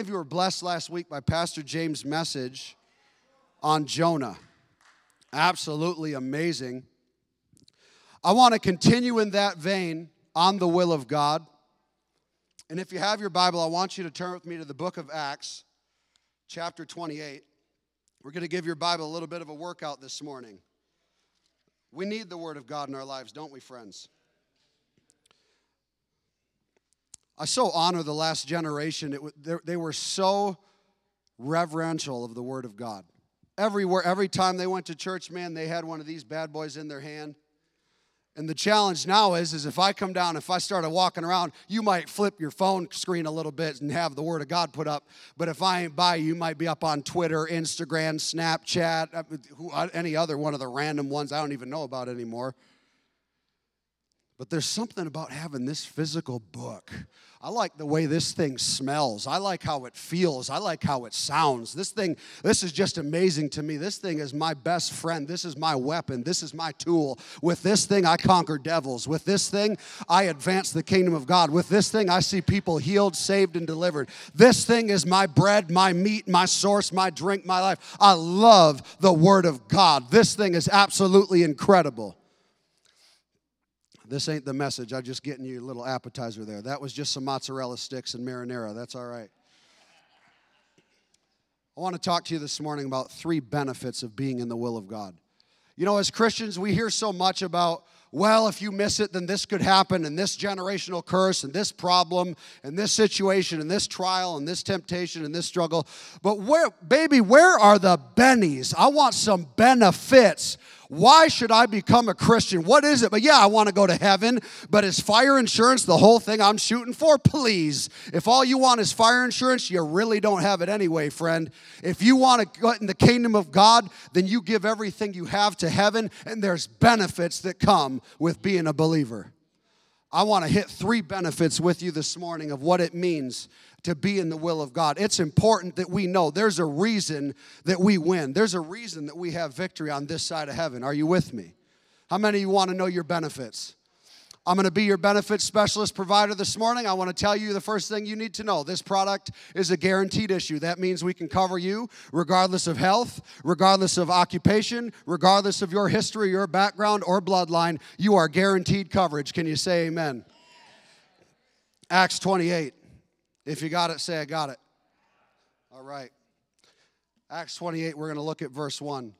of you were blessed last week by Pastor James' message on Jonah? Absolutely amazing. I want to continue in that vein on the will of God. And if you have your Bible, I want you to turn with me to the book of Acts, chapter 28. We're going to give your Bible a little bit of a workout this morning. We need the Word of God in our lives, don't we, friends? I so honor the last generation. It, they were so reverential of the Word of God. Everywhere, every time they went to church, man, they had one of these bad boys in their hand. And the challenge now is, is if I come down, if I started walking around, you might flip your phone screen a little bit and have the Word of God put up. But if I ain't by you, you might be up on Twitter, Instagram, Snapchat, uh, any other one of the random ones I don't even know about anymore. But there's something about having this physical book. I like the way this thing smells. I like how it feels. I like how it sounds. This thing, this is just amazing to me. This thing is my best friend. This is my weapon. This is my tool. With this thing, I conquer devils. With this thing, I advance the kingdom of God. With this thing, I see people healed, saved, and delivered. This thing is my bread, my meat, my source, my drink, my life. I love the Word of God. This thing is absolutely incredible. This ain't the message. I'm just getting you a little appetizer there. That was just some mozzarella sticks and marinara. That's all right. I want to talk to you this morning about three benefits of being in the will of God. You know, as Christians, we hear so much about, well, if you miss it, then this could happen, and this generational curse, and this problem, and this situation, and this trial, and this temptation, and this struggle. But where, baby, where are the bennies? I want some benefits. Why should I become a Christian? What is it? But yeah, I want to go to heaven, but is fire insurance the whole thing I'm shooting for? Please. If all you want is fire insurance, you really don't have it anyway, friend. If you want to get in the kingdom of God, then you give everything you have to heaven, and there's benefits that come with being a believer. I want to hit three benefits with you this morning of what it means to be in the will of God. It's important that we know there's a reason that we win. There's a reason that we have victory on this side of heaven. Are you with me? How many of you want to know your benefits? I'm going to be your benefits specialist provider this morning. I want to tell you the first thing you need to know. This product is a guaranteed issue. That means we can cover you regardless of health, regardless of occupation, regardless of your history, your background, or bloodline. You are guaranteed coverage. Can you say amen? Acts 28. If you got it, say, I got it. All right. Acts 28, we're going to look at verse 1.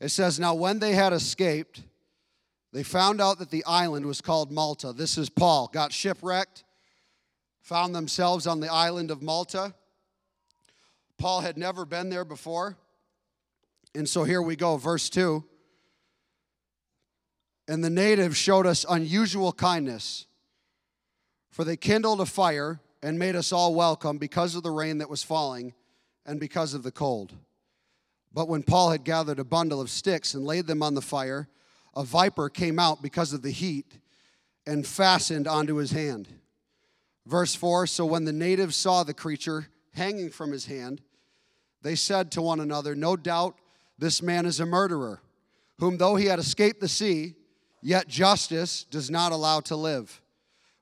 It says, Now when they had escaped, they found out that the island was called Malta. This is Paul. Got shipwrecked, found themselves on the island of Malta. Paul had never been there before. And so here we go, verse 2. And the natives showed us unusual kindness for they kindled a fire and made us all welcome because of the rain that was falling and because of the cold. But when Paul had gathered a bundle of sticks and laid them on the fire, a viper came out because of the heat and fastened onto his hand. Verse 4 So when the natives saw the creature hanging from his hand, they said to one another, No doubt this man is a murderer, whom though he had escaped the sea, yet justice does not allow to live.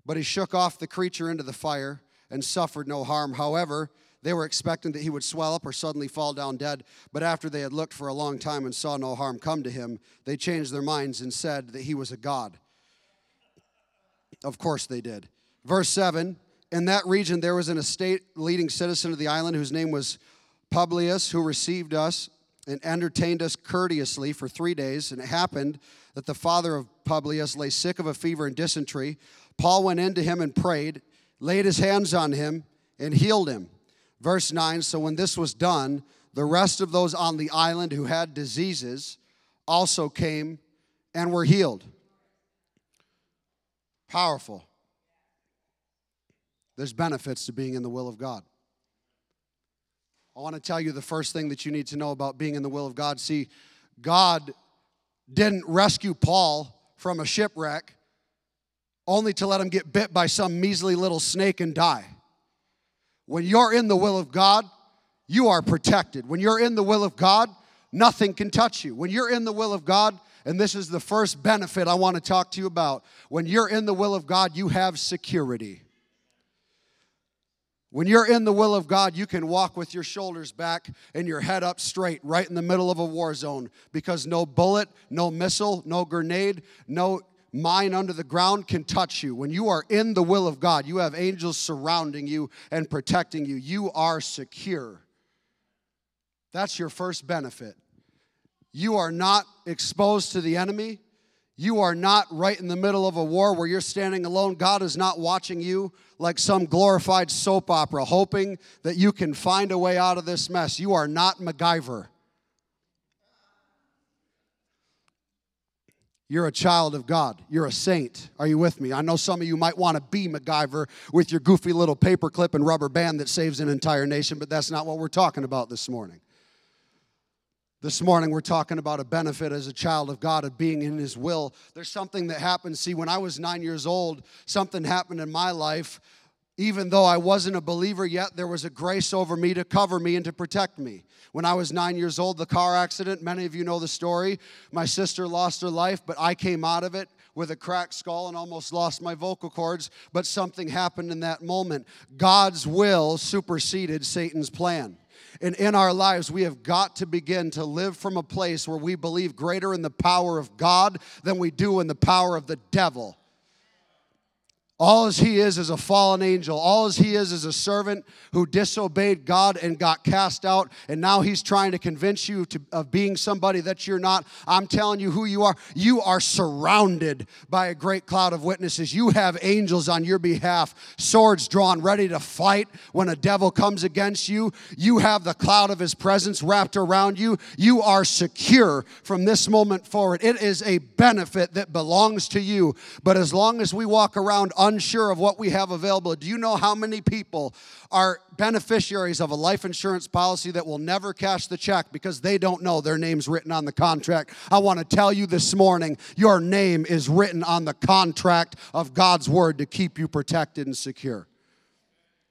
But he shook off the creature into the fire and suffered no harm. However, they were expecting that he would swell up or suddenly fall down dead. But after they had looked for a long time and saw no harm come to him, they changed their minds and said that he was a god. Of course they did. Verse 7 In that region there was an estate leading citizen of the island whose name was Publius, who received us and entertained us courteously for three days. And it happened that the father of Publius lay sick of a fever and dysentery. Paul went in to him and prayed, laid his hands on him, and healed him. Verse 9 So when this was done, the rest of those on the island who had diseases also came and were healed. Powerful. There's benefits to being in the will of God. I want to tell you the first thing that you need to know about being in the will of God. See, God didn't rescue Paul from a shipwreck only to let him get bit by some measly little snake and die. When you're in the will of God, you are protected. When you're in the will of God, nothing can touch you. When you're in the will of God, and this is the first benefit I want to talk to you about. When you're in the will of God, you have security. When you're in the will of God, you can walk with your shoulders back and your head up straight, right in the middle of a war zone, because no bullet, no missile, no grenade, no mine under the ground can touch you. When you are in the will of God, you have angels surrounding you and protecting you. You are secure. That's your first benefit. You are not exposed to the enemy. You are not right in the middle of a war where you're standing alone. God is not watching you like some glorified soap opera, hoping that you can find a way out of this mess. You are not MacGyver. You're a child of God. You're a saint. Are you with me? I know some of you might want to be MacGyver with your goofy little paperclip and rubber band that saves an entire nation, but that's not what we're talking about this morning. This morning, we're talking about a benefit as a child of God of being in His will. There's something that happened. See, when I was nine years old, something happened in my life. Even though I wasn't a believer yet, there was a grace over me to cover me and to protect me. When I was nine years old, the car accident, many of you know the story. My sister lost her life, but I came out of it with a cracked skull and almost lost my vocal cords, but something happened in that moment. God's will superseded Satan's plan. And in our lives, we have got to begin to live from a place where we believe greater in the power of God than we do in the power of the devil. All as he is is a fallen angel. All as he is is a servant who disobeyed God and got cast out. And now he's trying to convince you to, of being somebody that you're not. I'm telling you who you are. You are surrounded by a great cloud of witnesses. You have angels on your behalf, swords drawn, ready to fight when a devil comes against you. You have the cloud of his presence wrapped around you. You are secure from this moment forward. It is a benefit that belongs to you. But as long as we walk around unsure of what we have available. Do you know how many people are beneficiaries of a life insurance policy that will never cash the check because they don't know their name's written on the contract? I want to tell you this morning your name is written on the contract of God's word to keep you protected and secure.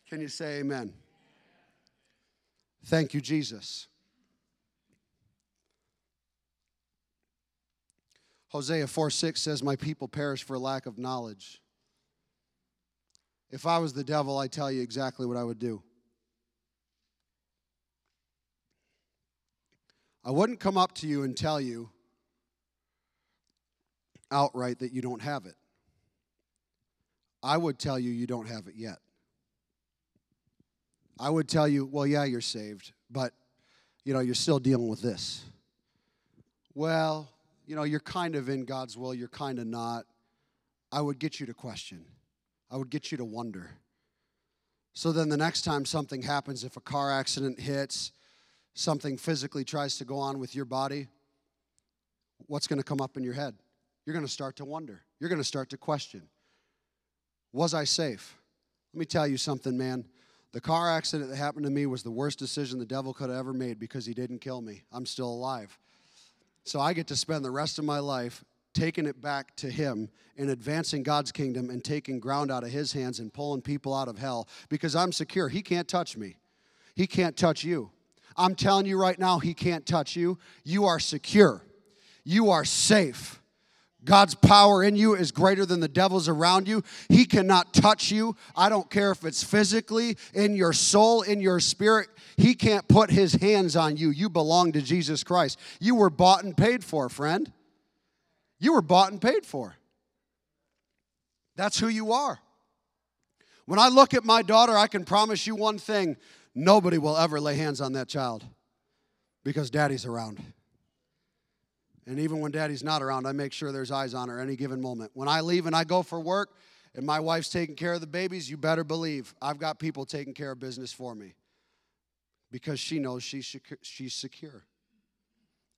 Can you say amen? Thank you, Jesus. Hosea 4 6 says, My people perish for lack of knowledge. If I was the devil, I'd tell you exactly what I would do. I wouldn't come up to you and tell you outright that you don't have it. I would tell you you don't have it yet. I would tell you, well, yeah, you're saved, but you know, you're still dealing with this. Well, you know, you're kind of in God's will, you're kind of not. I would get you to question. I would get you to wonder. So then the next time something happens, if a car accident hits, something physically tries to go on with your body, what's going to come up in your head? You're going to start to wonder. You're going to start to question Was I safe? Let me tell you something, man. The car accident that happened to me was the worst decision the devil could have ever made because he didn't kill me. I'm still alive. So I get to spend the rest of my life taking it back to Him and advancing God's kingdom and taking ground out of His hands and pulling people out of hell because I'm secure. He can't touch me, He can't touch you. I'm telling you right now, He can't touch you. You are secure, you are safe. God's power in you is greater than the devil's around you. He cannot touch you. I don't care if it's physically, in your soul, in your spirit. He can't put his hands on you. You belong to Jesus Christ. You were bought and paid for, friend. You were bought and paid for. That's who you are. When I look at my daughter, I can promise you one thing nobody will ever lay hands on that child because daddy's around. And even when daddy's not around, I make sure there's eyes on her any given moment. When I leave and I go for work and my wife's taking care of the babies, you better believe I've got people taking care of business for me because she knows she's, she's secure.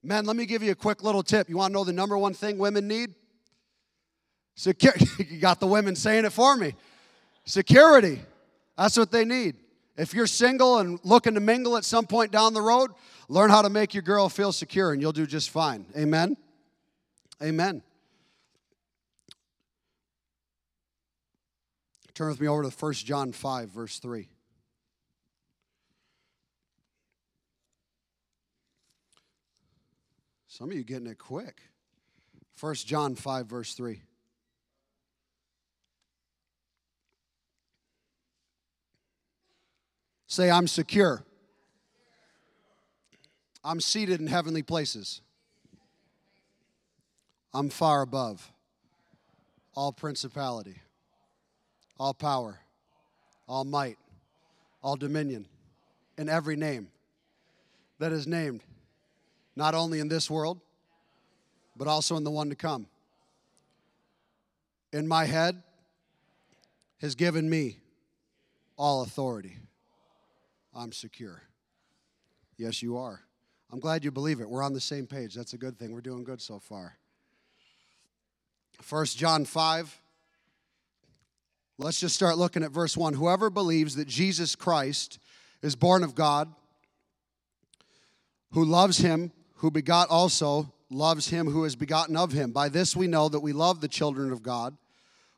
Men, let me give you a quick little tip. You want to know the number one thing women need? Security. you got the women saying it for me. Security. That's what they need. If you're single and looking to mingle at some point down the road, learn how to make your girl feel secure and you'll do just fine. Amen? Amen. Turn with me over to 1 John 5, verse 3. Some of you getting it quick. 1 John 5, verse 3. Say, I'm secure. I'm seated in heavenly places. I'm far above all principality, all power, all might, all dominion, in every name that is named, not only in this world, but also in the one to come. In my head has given me all authority. I'm secure. Yes, you are. I'm glad you believe it. We're on the same page. That's a good thing. We're doing good so far. 1 John 5. Let's just start looking at verse 1. Whoever believes that Jesus Christ is born of God, who loves him, who begot also, loves him who is begotten of him. By this we know that we love the children of God,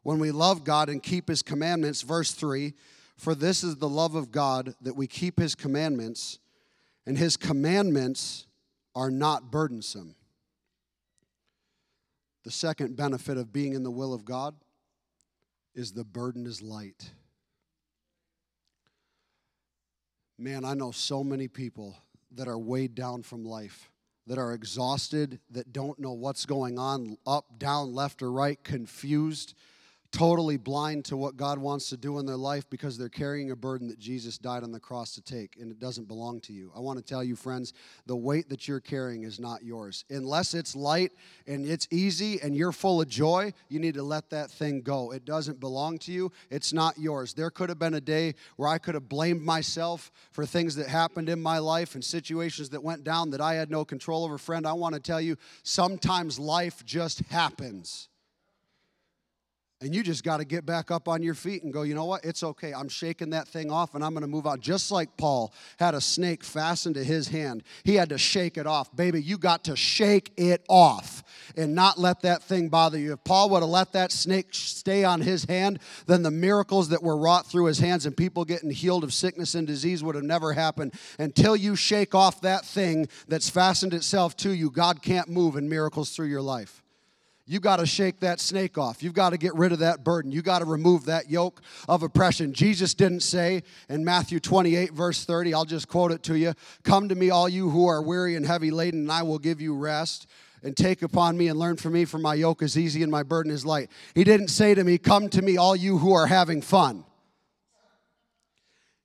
when we love God and keep his commandments. Verse 3 For this is the love of God, that we keep his commandments, and his commandments are not burdensome. The second benefit of being in the will of God is the burden is light. Man, I know so many people that are weighed down from life, that are exhausted, that don't know what's going on, up, down, left, or right, confused totally blind to what God wants to do in their life because they're carrying a burden that Jesus died on the cross to take and it doesn't belong to you. I want to tell you, friends, the weight that you're carrying is not yours. Unless it's light and it's easy and you're full of joy, you need to let that thing go. It doesn't belong to you, it's not yours. There could have been a day where I could have blamed myself for things that happened in my life and situations that went down that I had no control over. Friend, I want to tell you, sometimes life just happens. And you just got to get back up on your feet and go, you know what? It's okay. I'm shaking that thing off and I'm going to move on. Just like Paul had a snake fastened to his hand, he had to shake it off. Baby, you got to shake it off and not let that thing bother you. If Paul would have let that snake stay on his hand, then the miracles that were wrought through his hands and people getting healed of sickness and disease would have never happened. Until you shake off that thing that's fastened itself to you, God can't move in miracles through your life. You got to shake that snake off. You've got to get rid of that burden. You got to remove that yoke of oppression. Jesus didn't say in Matthew 28, verse 30, I'll just quote it to you Come to me, all you who are weary and heavy laden, and I will give you rest. And take upon me and learn from me, for my yoke is easy and my burden is light. He didn't say to me, Come to me, all you who are having fun.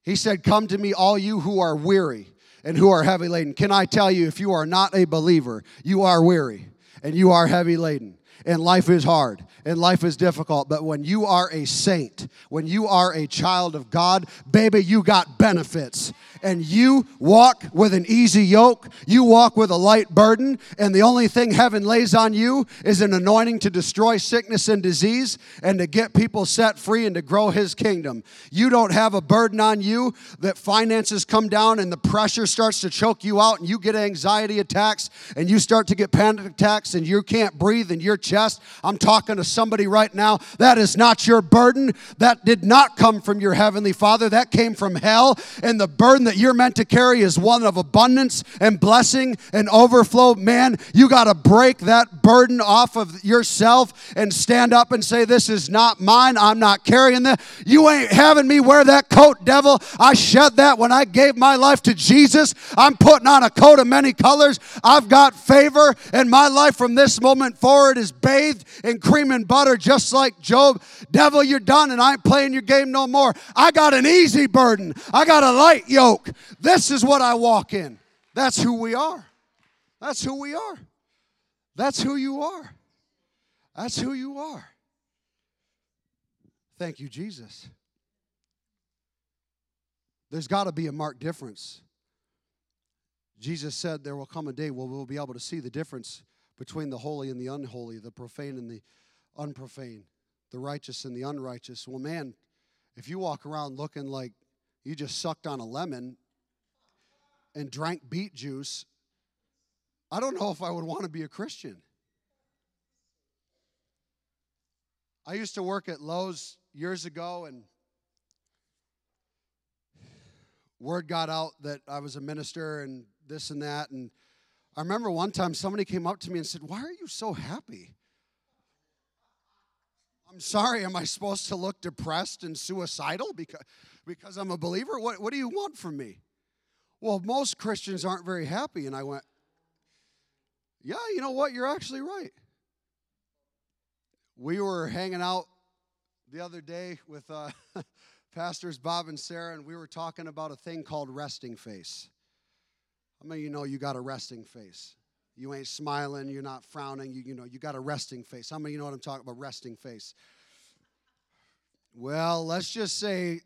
He said, Come to me, all you who are weary and who are heavy laden. Can I tell you, if you are not a believer, you are weary and you are heavy laden and life is hard and life is difficult. But when you are a saint, when you are a child of God, baby, you got benefits. And you walk with an easy yoke, you walk with a light burden, and the only thing heaven lays on you is an anointing to destroy sickness and disease and to get people set free and to grow his kingdom. You don't have a burden on you that finances come down and the pressure starts to choke you out and you get anxiety attacks and you start to get panic attacks and you can't breathe in your chest. I'm talking to somebody right now. That is not your burden. That did not come from your heavenly Father. That came from hell. And the burden that you're meant to carry is one of abundance and blessing and overflow. Man, you got to break that burden off of yourself and stand up and say, This is not mine. I'm not carrying that. You ain't having me wear that coat, devil. I shed that when I gave my life to Jesus. I'm putting on a coat of many colors. I've got favor, and my life from this moment forward is bathed in cream and butter, just like Job. Devil, you're done, and I ain't playing your game no more. I got an easy burden, I got a light yoke. This is what I walk in. That's who we are. That's who we are. That's who you are. That's who you are. Thank you, Jesus. There's got to be a marked difference. Jesus said there will come a day where we'll be able to see the difference between the holy and the unholy, the profane and the unprofane, the righteous and the unrighteous. Well, man, if you walk around looking like you just sucked on a lemon and drank beet juice, I don't know if I would want to be a Christian. I used to work at Lowe's years ago, and word got out that I was a minister and this and that. And I remember one time somebody came up to me and said, Why are you so happy? I'm sorry, am I supposed to look depressed and suicidal? Because because I'm a believer? What, what do you want from me? Well, most Christians aren't very happy. And I went, Yeah, you know what? You're actually right. We were hanging out the other day with uh, pastors Bob and Sarah, and we were talking about a thing called resting face. How many of you know you got a resting face? You ain't smiling, you're not frowning, you, you know, you got a resting face. How many of you know what I'm talking about? Resting face. Well, let's just say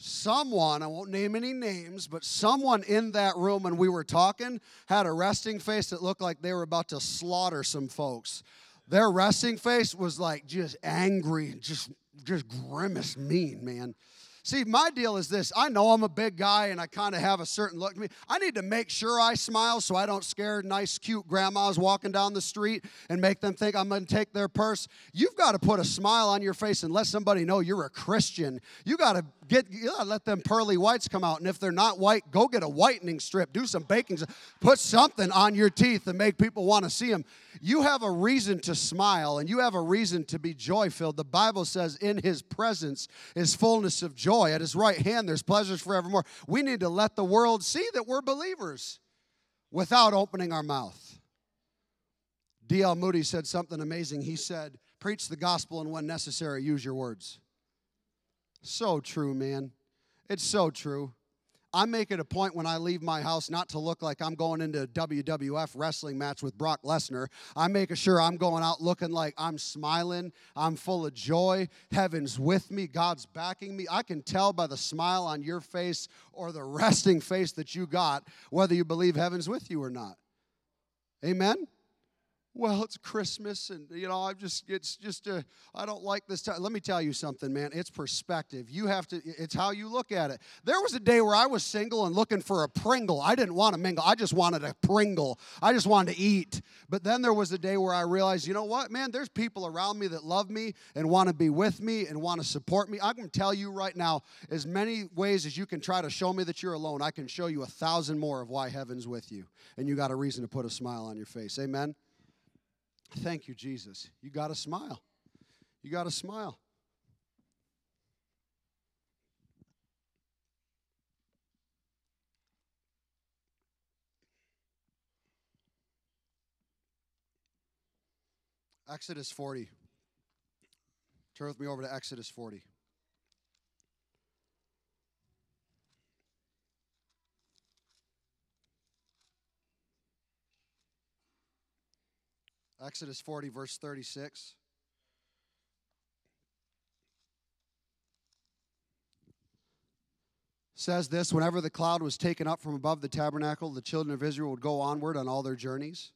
someone, I won't name any names, but someone in that room when we were talking had a resting face that looked like they were about to slaughter some folks. Their resting face was like just angry, just just grimace mean, man. See, my deal is this I know I'm a big guy and I kind of have a certain look to me. I need to make sure I smile so I don't scare nice, cute grandmas walking down the street and make them think I'm going to take their purse. You've got to put a smile on your face and let somebody know you're a Christian. You got to get, gotta let them pearly whites come out. And if they're not white, go get a whitening strip, do some baking, put something on your teeth and make people want to see them. You have a reason to smile and you have a reason to be joy filled. The Bible says, in his presence is fullness of joy. At his right hand, there's pleasures forevermore. We need to let the world see that we're believers without opening our mouth. D.L. Moody said something amazing. He said, Preach the gospel and when necessary, use your words. So true, man. It's so true. I make it a point when I leave my house not to look like I'm going into a WWF wrestling match with Brock Lesnar. I make sure I'm going out looking like I'm smiling, I'm full of joy, heaven's with me, God's backing me. I can tell by the smile on your face or the resting face that you got whether you believe heaven's with you or not. Amen? Well it's christmas and you know i'm just it's just a, i don't like this time let me tell you something man it's perspective. You have to it's how you look at it. There was a day where i was single and looking for a pringle. I didn't want to mingle. I just wanted a pringle. I just wanted to eat. But then there was a day where i realized you know what man there's people around me that love me and want to be with me and want to support me. I can tell you right now as many ways as you can try to show me that you're alone i can show you a thousand more of why heaven's with you. And you got a reason to put a smile on your face. Amen Thank you, Jesus. You got to smile. You got to smile. Exodus 40. Turn with me over to Exodus 40. Exodus 40, verse 36. Says this Whenever the cloud was taken up from above the tabernacle, the children of Israel would go onward on all their journeys.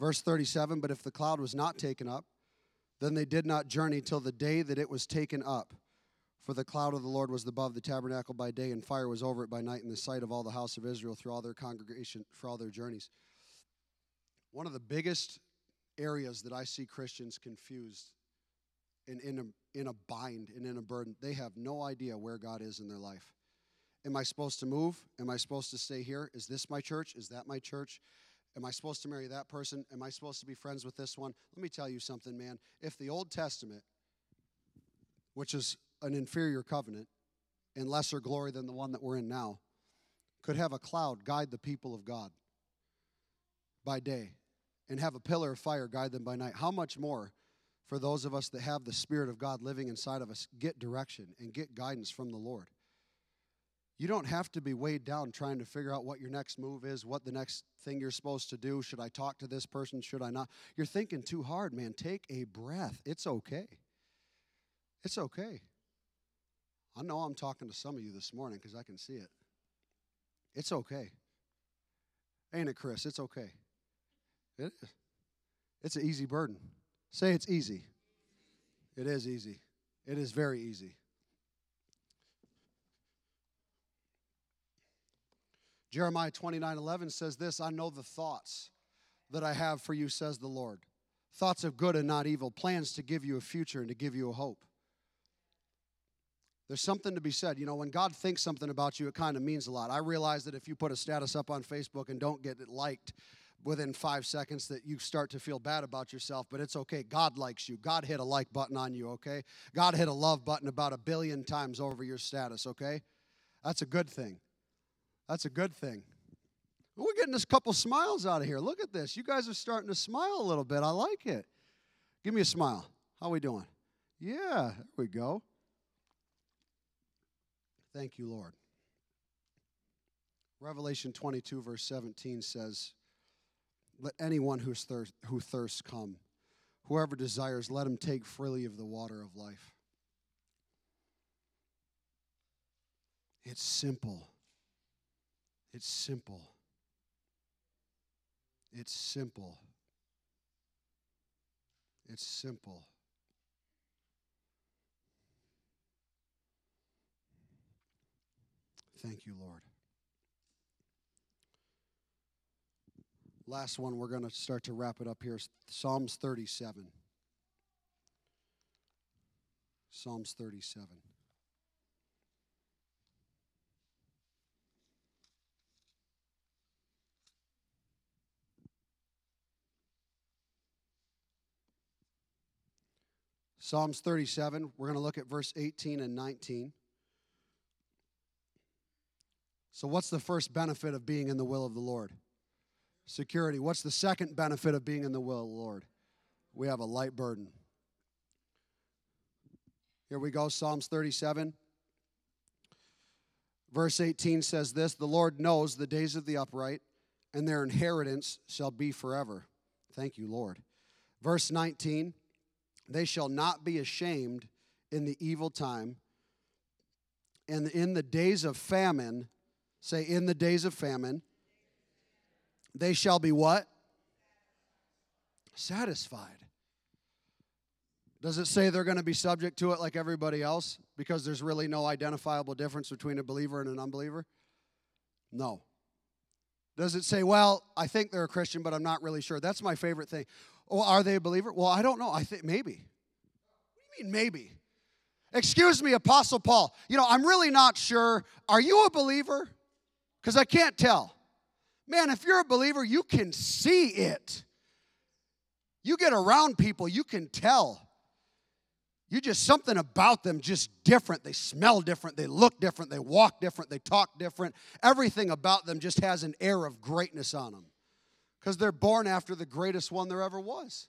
Verse 37 But if the cloud was not taken up, then they did not journey till the day that it was taken up. For the cloud of the Lord was above the tabernacle by day, and fire was over it by night in the sight of all the house of Israel through all their congregation for all their journeys. One of the biggest areas that I see Christians confused and in a, in a bind and in a burden. They have no idea where God is in their life. Am I supposed to move? Am I supposed to stay here? Is this my church? Is that my church? Am I supposed to marry that person? Am I supposed to be friends with this one? Let me tell you something, man. If the Old Testament, which is an inferior covenant in lesser glory than the one that we're in now, could have a cloud guide the people of God by day and have a pillar of fire guide them by night, how much more for those of us that have the Spirit of God living inside of us get direction and get guidance from the Lord? You don't have to be weighed down trying to figure out what your next move is, what the next thing you're supposed to do. Should I talk to this person? Should I not? You're thinking too hard, man. Take a breath. It's okay. It's okay. I know I'm talking to some of you this morning because I can see it. It's okay. Ain't it, Chris? It's okay. It is. It's an easy burden. Say it's easy. It is easy. It is very easy. Jeremiah 29 11 says this I know the thoughts that I have for you, says the Lord. Thoughts of good and not evil, plans to give you a future and to give you a hope. There's something to be said. You know, when God thinks something about you, it kind of means a lot. I realize that if you put a status up on Facebook and don't get it liked, within five seconds that you start to feel bad about yourself, but it's okay. God likes you. God hit a like button on you, okay? God hit a love button about a billion times over your status, okay? That's a good thing. That's a good thing. We're getting this couple smiles out of here. Look at this. You guys are starting to smile a little bit. I like it. Give me a smile. How we doing? Yeah, there we go. Thank you, Lord. Revelation 22, verse 17 says, Let anyone who's thir- who thirsts come. Whoever desires, let him take freely of the water of life. It's simple. It's simple. It's simple. It's simple. Thank you, Lord. Last one, we're going to start to wrap it up here. Psalms 37. Psalms 37. Psalms 37, we're going to look at verse 18 and 19. So, what's the first benefit of being in the will of the Lord? Security. What's the second benefit of being in the will of the Lord? We have a light burden. Here we go, Psalms 37. Verse 18 says this The Lord knows the days of the upright, and their inheritance shall be forever. Thank you, Lord. Verse 19 they shall not be ashamed in the evil time. And in the days of famine, say, in the days of famine, they shall be what? Satisfied. Does it say they're going to be subject to it like everybody else because there's really no identifiable difference between a believer and an unbeliever? No. Does it say, well, I think they're a Christian, but I'm not really sure? That's my favorite thing. Are they a believer? Well, I don't know. I think maybe. What do you mean maybe? Excuse me, Apostle Paul. You know, I'm really not sure. Are you a believer? Because I can't tell. Man, if you're a believer, you can see it. You get around people, you can tell. You just something about them just different. They smell different, they look different, they walk different, they talk different. Everything about them just has an air of greatness on them because they're born after the greatest one there ever was.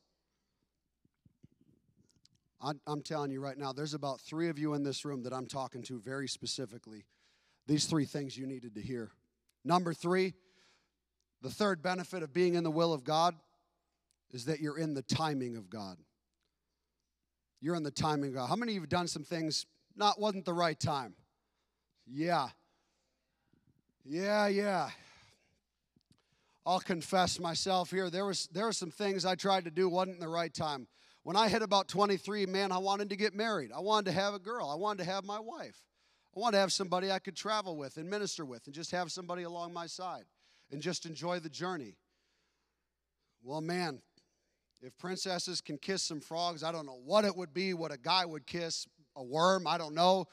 I'm telling you right now, there's about three of you in this room that I'm talking to very specifically. These three things you needed to hear. Number three, the third benefit of being in the will of God is that you're in the timing of God. You're in the timing of God. How many of you have done some things not wasn't the right time? Yeah. Yeah, yeah. I'll confess myself here. There was there were some things I tried to do wasn't the right time. When I hit about 23, man, I wanted to get married. I wanted to have a girl. I wanted to have my wife. I wanted to have somebody I could travel with and minister with and just have somebody along my side and just enjoy the journey. Well, man, if princesses can kiss some frogs, I don't know what it would be, what a guy would kiss, a worm, I don't know.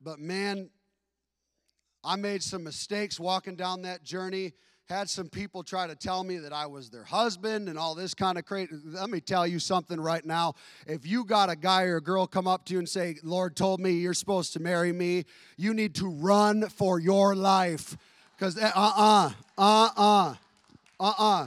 But man, I made some mistakes walking down that journey had some people try to tell me that I was their husband and all this kind of crazy. Let me tell you something right now. If you got a guy or a girl come up to you and say, Lord told me you're supposed to marry me, you need to run for your life. Because uh uh, uh uh, uh uh.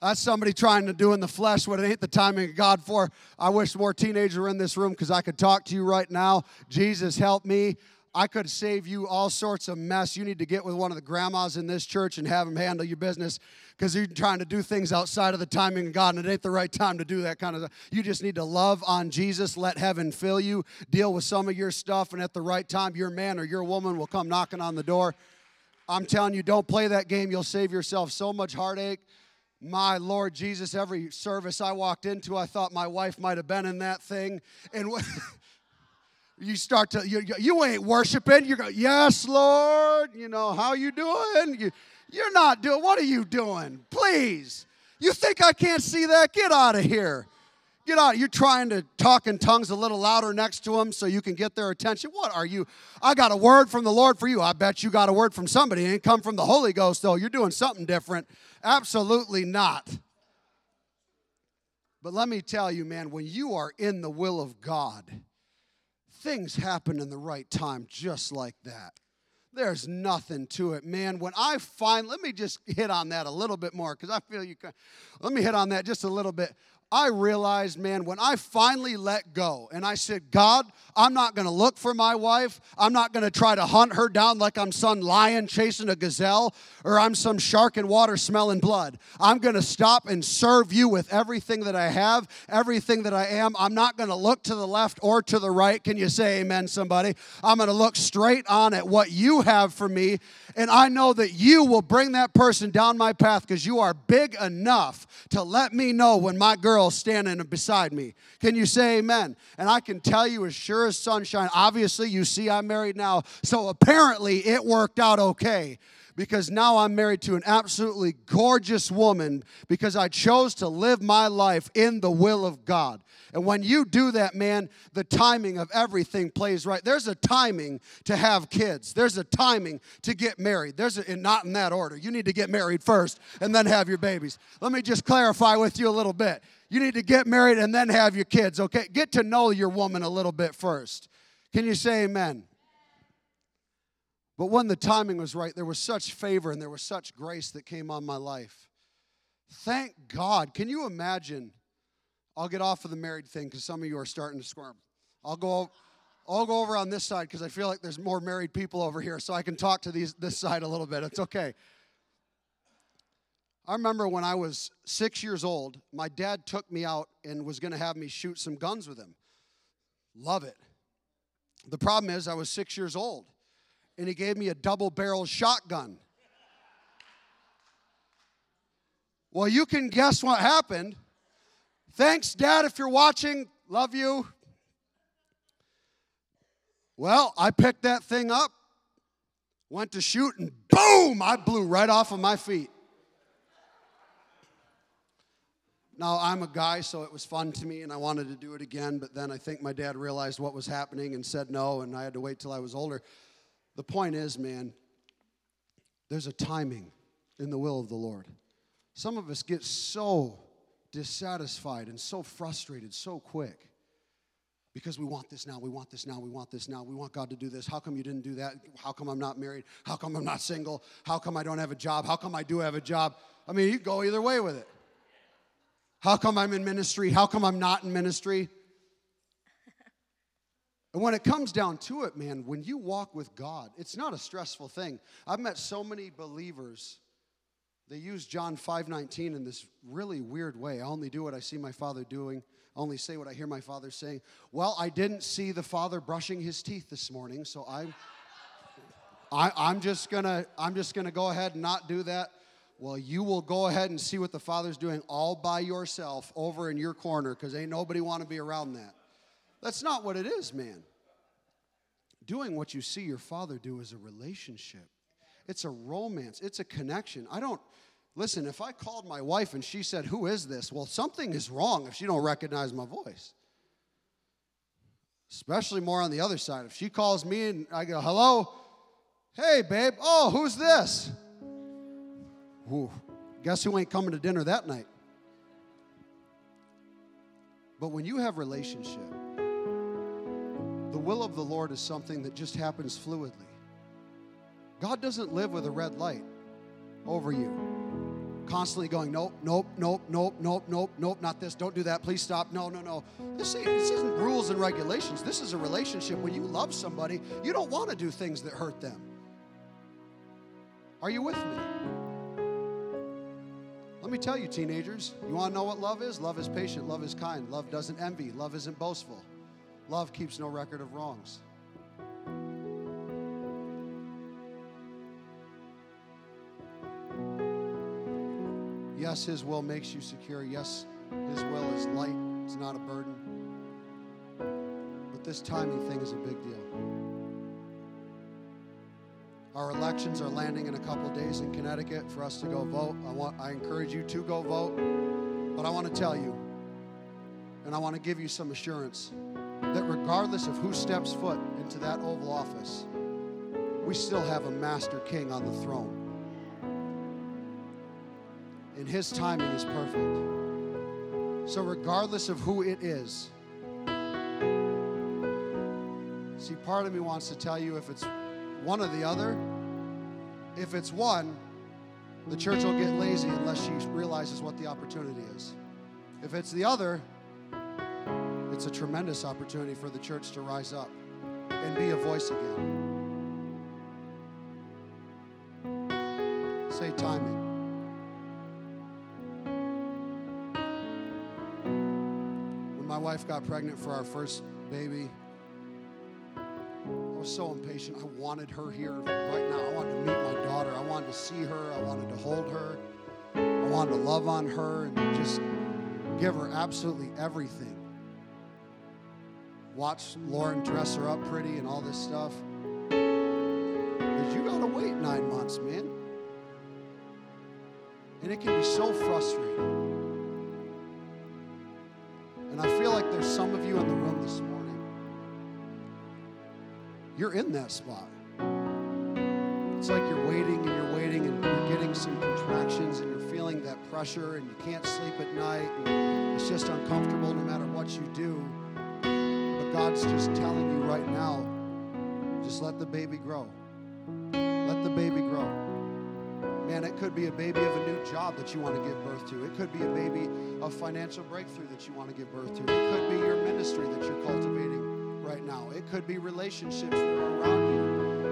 That's somebody trying to do in the flesh what it ain't the timing of God for. I wish more teenagers were in this room because I could talk to you right now. Jesus, help me. I could save you all sorts of mess. You need to get with one of the grandmas in this church and have them handle your business because you're trying to do things outside of the timing of God and it ain't the right time to do that kind of stuff. You just need to love on Jesus, let heaven fill you, deal with some of your stuff, and at the right time, your man or your woman will come knocking on the door. I'm telling you, don't play that game. You'll save yourself so much heartache. My Lord Jesus, every service I walked into, I thought my wife might have been in that thing. And you start to you, you ain't worshiping you go yes lord you know how you doing you, you're not doing what are you doing please you think i can't see that get out of here get out you're trying to talk in tongues a little louder next to them so you can get their attention what are you i got a word from the lord for you i bet you got a word from somebody it ain't come from the holy ghost though you're doing something different absolutely not but let me tell you man when you are in the will of god things happen in the right time, just like that. There's nothing to it, man. When I find, let me just hit on that a little bit more because I feel you. Let me hit on that just a little bit. I realized, man, when I finally let go and I said, God, I'm not to look for my wife. I'm not to try to hunt her down like I'm some lion chasing a gazelle or I'm some shark in water smelling blood. I'm to stop and serve you with everything that I have, everything that I am. I'm not to look to the left or to the right. Can you say amen, somebody? I'm to look straight on at what you have for me. And I know that you will bring that person down my path because you are big enough to let me know when my girl girl standing beside me. Can you say amen? And I can tell you as sure as sunshine, obviously, you see I'm married now. So apparently, it worked out okay because now I'm married to an absolutely gorgeous woman because I chose to live my life in the will of God. And when you do that, man, the timing of everything plays right. There's a timing to have kids. There's a timing to get married. There's a, not in that order. You need to get married first and then have your babies. Let me just clarify with you a little bit. You need to get married and then have your kids, okay? Get to know your woman a little bit first. Can you say amen? But when the timing was right, there was such favor and there was such grace that came on my life. Thank God. Can you imagine I'll get off of the married thing because some of you are starting to squirm. I'll go, I'll go over on this side because I feel like there's more married people over here, so I can talk to these this side a little bit. It's okay. I remember when I was six years old, my dad took me out and was going to have me shoot some guns with him. Love it. The problem is, I was six years old, and he gave me a double barrel shotgun. Well, you can guess what happened. Thanks, Dad, if you're watching. Love you. Well, I picked that thing up, went to shoot, and boom, I blew right off of my feet. Now, I'm a guy, so it was fun to me, and I wanted to do it again, but then I think my dad realized what was happening and said no, and I had to wait till I was older. The point is, man, there's a timing in the will of the Lord. Some of us get so dissatisfied and so frustrated so quick because we want this now, we want this now, we want this now, we want God to do this. How come you didn't do that? How come I'm not married? How come I'm not single? How come I don't have a job? How come I do have a job? I mean, you go either way with it. How come I'm in ministry? How come I'm not in ministry? And when it comes down to it, man, when you walk with God, it's not a stressful thing. I've met so many believers they use John 5:19 in this really weird way. I only do what I see my father doing. I only say what I hear my father saying. Well, I didn't see the father brushing his teeth this morning, so I'm I, I'm just gonna I'm just gonna go ahead and not do that. Well, you will go ahead and see what the father's doing all by yourself over in your corner, because ain't nobody want to be around that. That's not what it is, man. Doing what you see your father do is a relationship. It's a romance, it's a connection. I don't, listen, if I called my wife and she said, Who is this? Well, something is wrong if she don't recognize my voice. Especially more on the other side. If she calls me and I go, Hello, hey, babe, oh, who's this? Guess who ain't coming to dinner that night? But when you have relationship, the will of the Lord is something that just happens fluidly. God doesn't live with a red light over you. Constantly going, nope, nope, nope, nope, nope, nope, nope, not this, don't do that, please stop. No, no, no. This, this isn't rules and regulations. This is a relationship. When you love somebody, you don't want to do things that hurt them. Are you with me? Let me tell you, teenagers, you want to know what love is? Love is patient, love is kind, love doesn't envy, love isn't boastful, love keeps no record of wrongs. Yes, His will makes you secure. Yes, His will is light, it's not a burden. But this timing thing is a big deal. Our elections are landing in a couple days in Connecticut for us to go vote. I, want, I encourage you to go vote. But I want to tell you, and I want to give you some assurance, that regardless of who steps foot into that Oval Office, we still have a master king on the throne and His timing is perfect. So, regardless of who it is, See, part of me wants to tell you if it's one or the other. If it's one, the church will get lazy unless she realizes what the opportunity is. If it's the other, it's a tremendous opportunity for the church to rise up and be a voice again. Say timing. When my wife got pregnant for our first baby, was so impatient. I wanted her here right now. I wanted to meet my daughter. I wanted to see her. I wanted to hold her. I wanted to love on her and just give her absolutely everything. Watch Lauren dress her up pretty and all this stuff. Because you got to wait nine months, man. And it can be so frustrating. You're in that spot. It's like you're waiting and you're waiting and you're getting some contractions and you're feeling that pressure and you can't sleep at night and it's just uncomfortable no matter what you do. But God's just telling you right now just let the baby grow. Let the baby grow. Man, it could be a baby of a new job that you want to give birth to. It could be a baby of financial breakthrough that you want to give birth to. It could be your ministry that you're cultivating could be relationships that are around you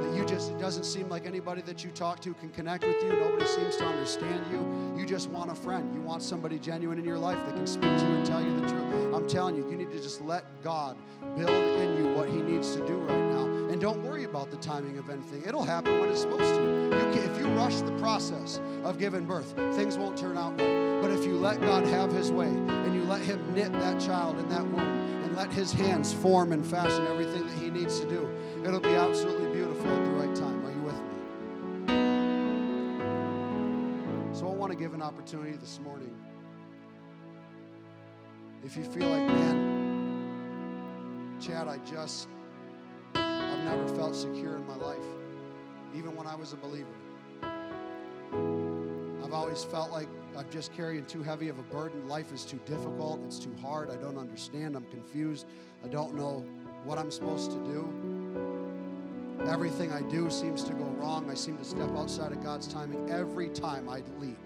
that you just, it doesn't seem like anybody that you talk to can connect with you. Nobody seems to understand you. You just want a friend. You want somebody genuine in your life that can speak to you and tell you the truth. I'm telling you, you need to just let God build in you what He needs to do right now. And don't worry about the timing of anything. It'll happen when it's supposed to. You can, if you rush the process of giving birth, things won't turn out right. But if you let God have His way and you let Him knit that child in that womb, let his hands form and fashion everything that he needs to do. It'll be absolutely beautiful at the right time. Are you with me? So I want to give an opportunity this morning. If you feel like, man, Chad, I just, I've never felt secure in my life, even when I was a believer. I've always felt like I'm just carrying too heavy of a burden. Life is too difficult. It's too hard. I don't understand. I'm confused. I don't know what I'm supposed to do. Everything I do seems to go wrong. I seem to step outside of God's timing every time I leap.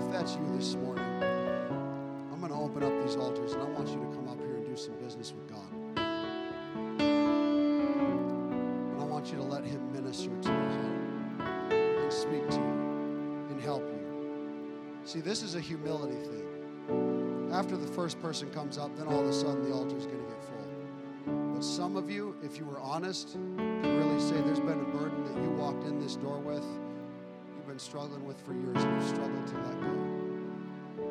If that's you this morning, I'm going to open up these altars and I want you to come up here and do some business with God. See, this is a humility thing. After the first person comes up, then all of a sudden the altar is going to get full. But some of you, if you were honest, can really say there's been a burden that you walked in this door with, you've been struggling with for years, and you've struggled to let go.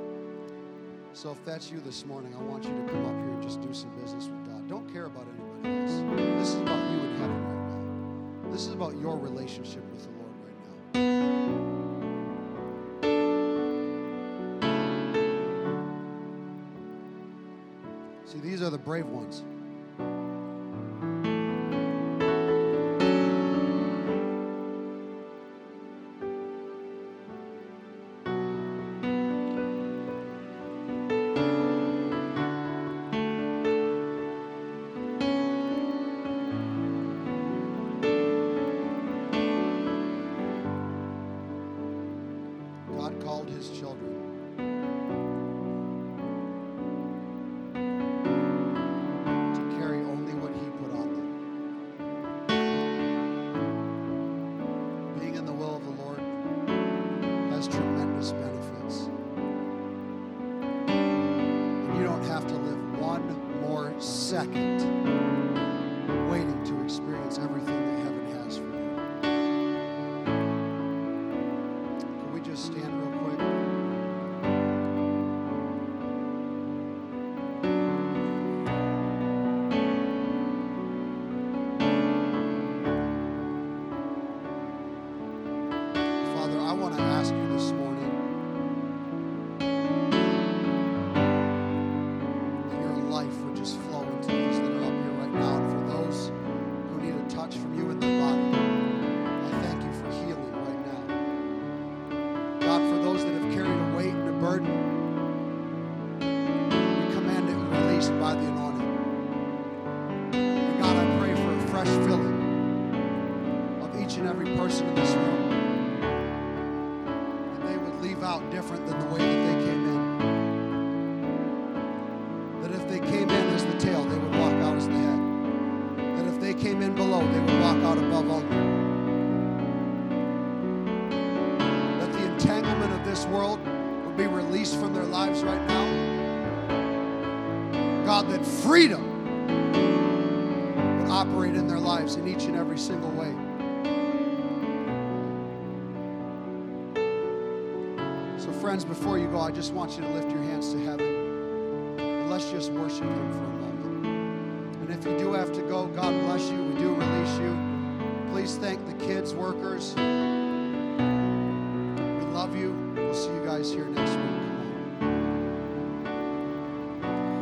So if that's you this morning, I want you to come up here and just do some business with God. Don't care about anybody else. This is about you in heaven right now. This is about your relationship with the Lord. See, these are the brave ones. Person in this room, that they would leave out different than the way that they came in. That if they came in as the tail, they would walk out as the head. That if they came in below, they would walk out above only. That the entanglement of this world would be released from their lives right now. God, that freedom would operate in their lives in each and every single way. Friends, before you go, I just want you to lift your hands to heaven let's just worship Him for a moment. And if you do have to go, God bless you. We do release you. Please thank the kids, workers. We love you. We'll see you guys here next week.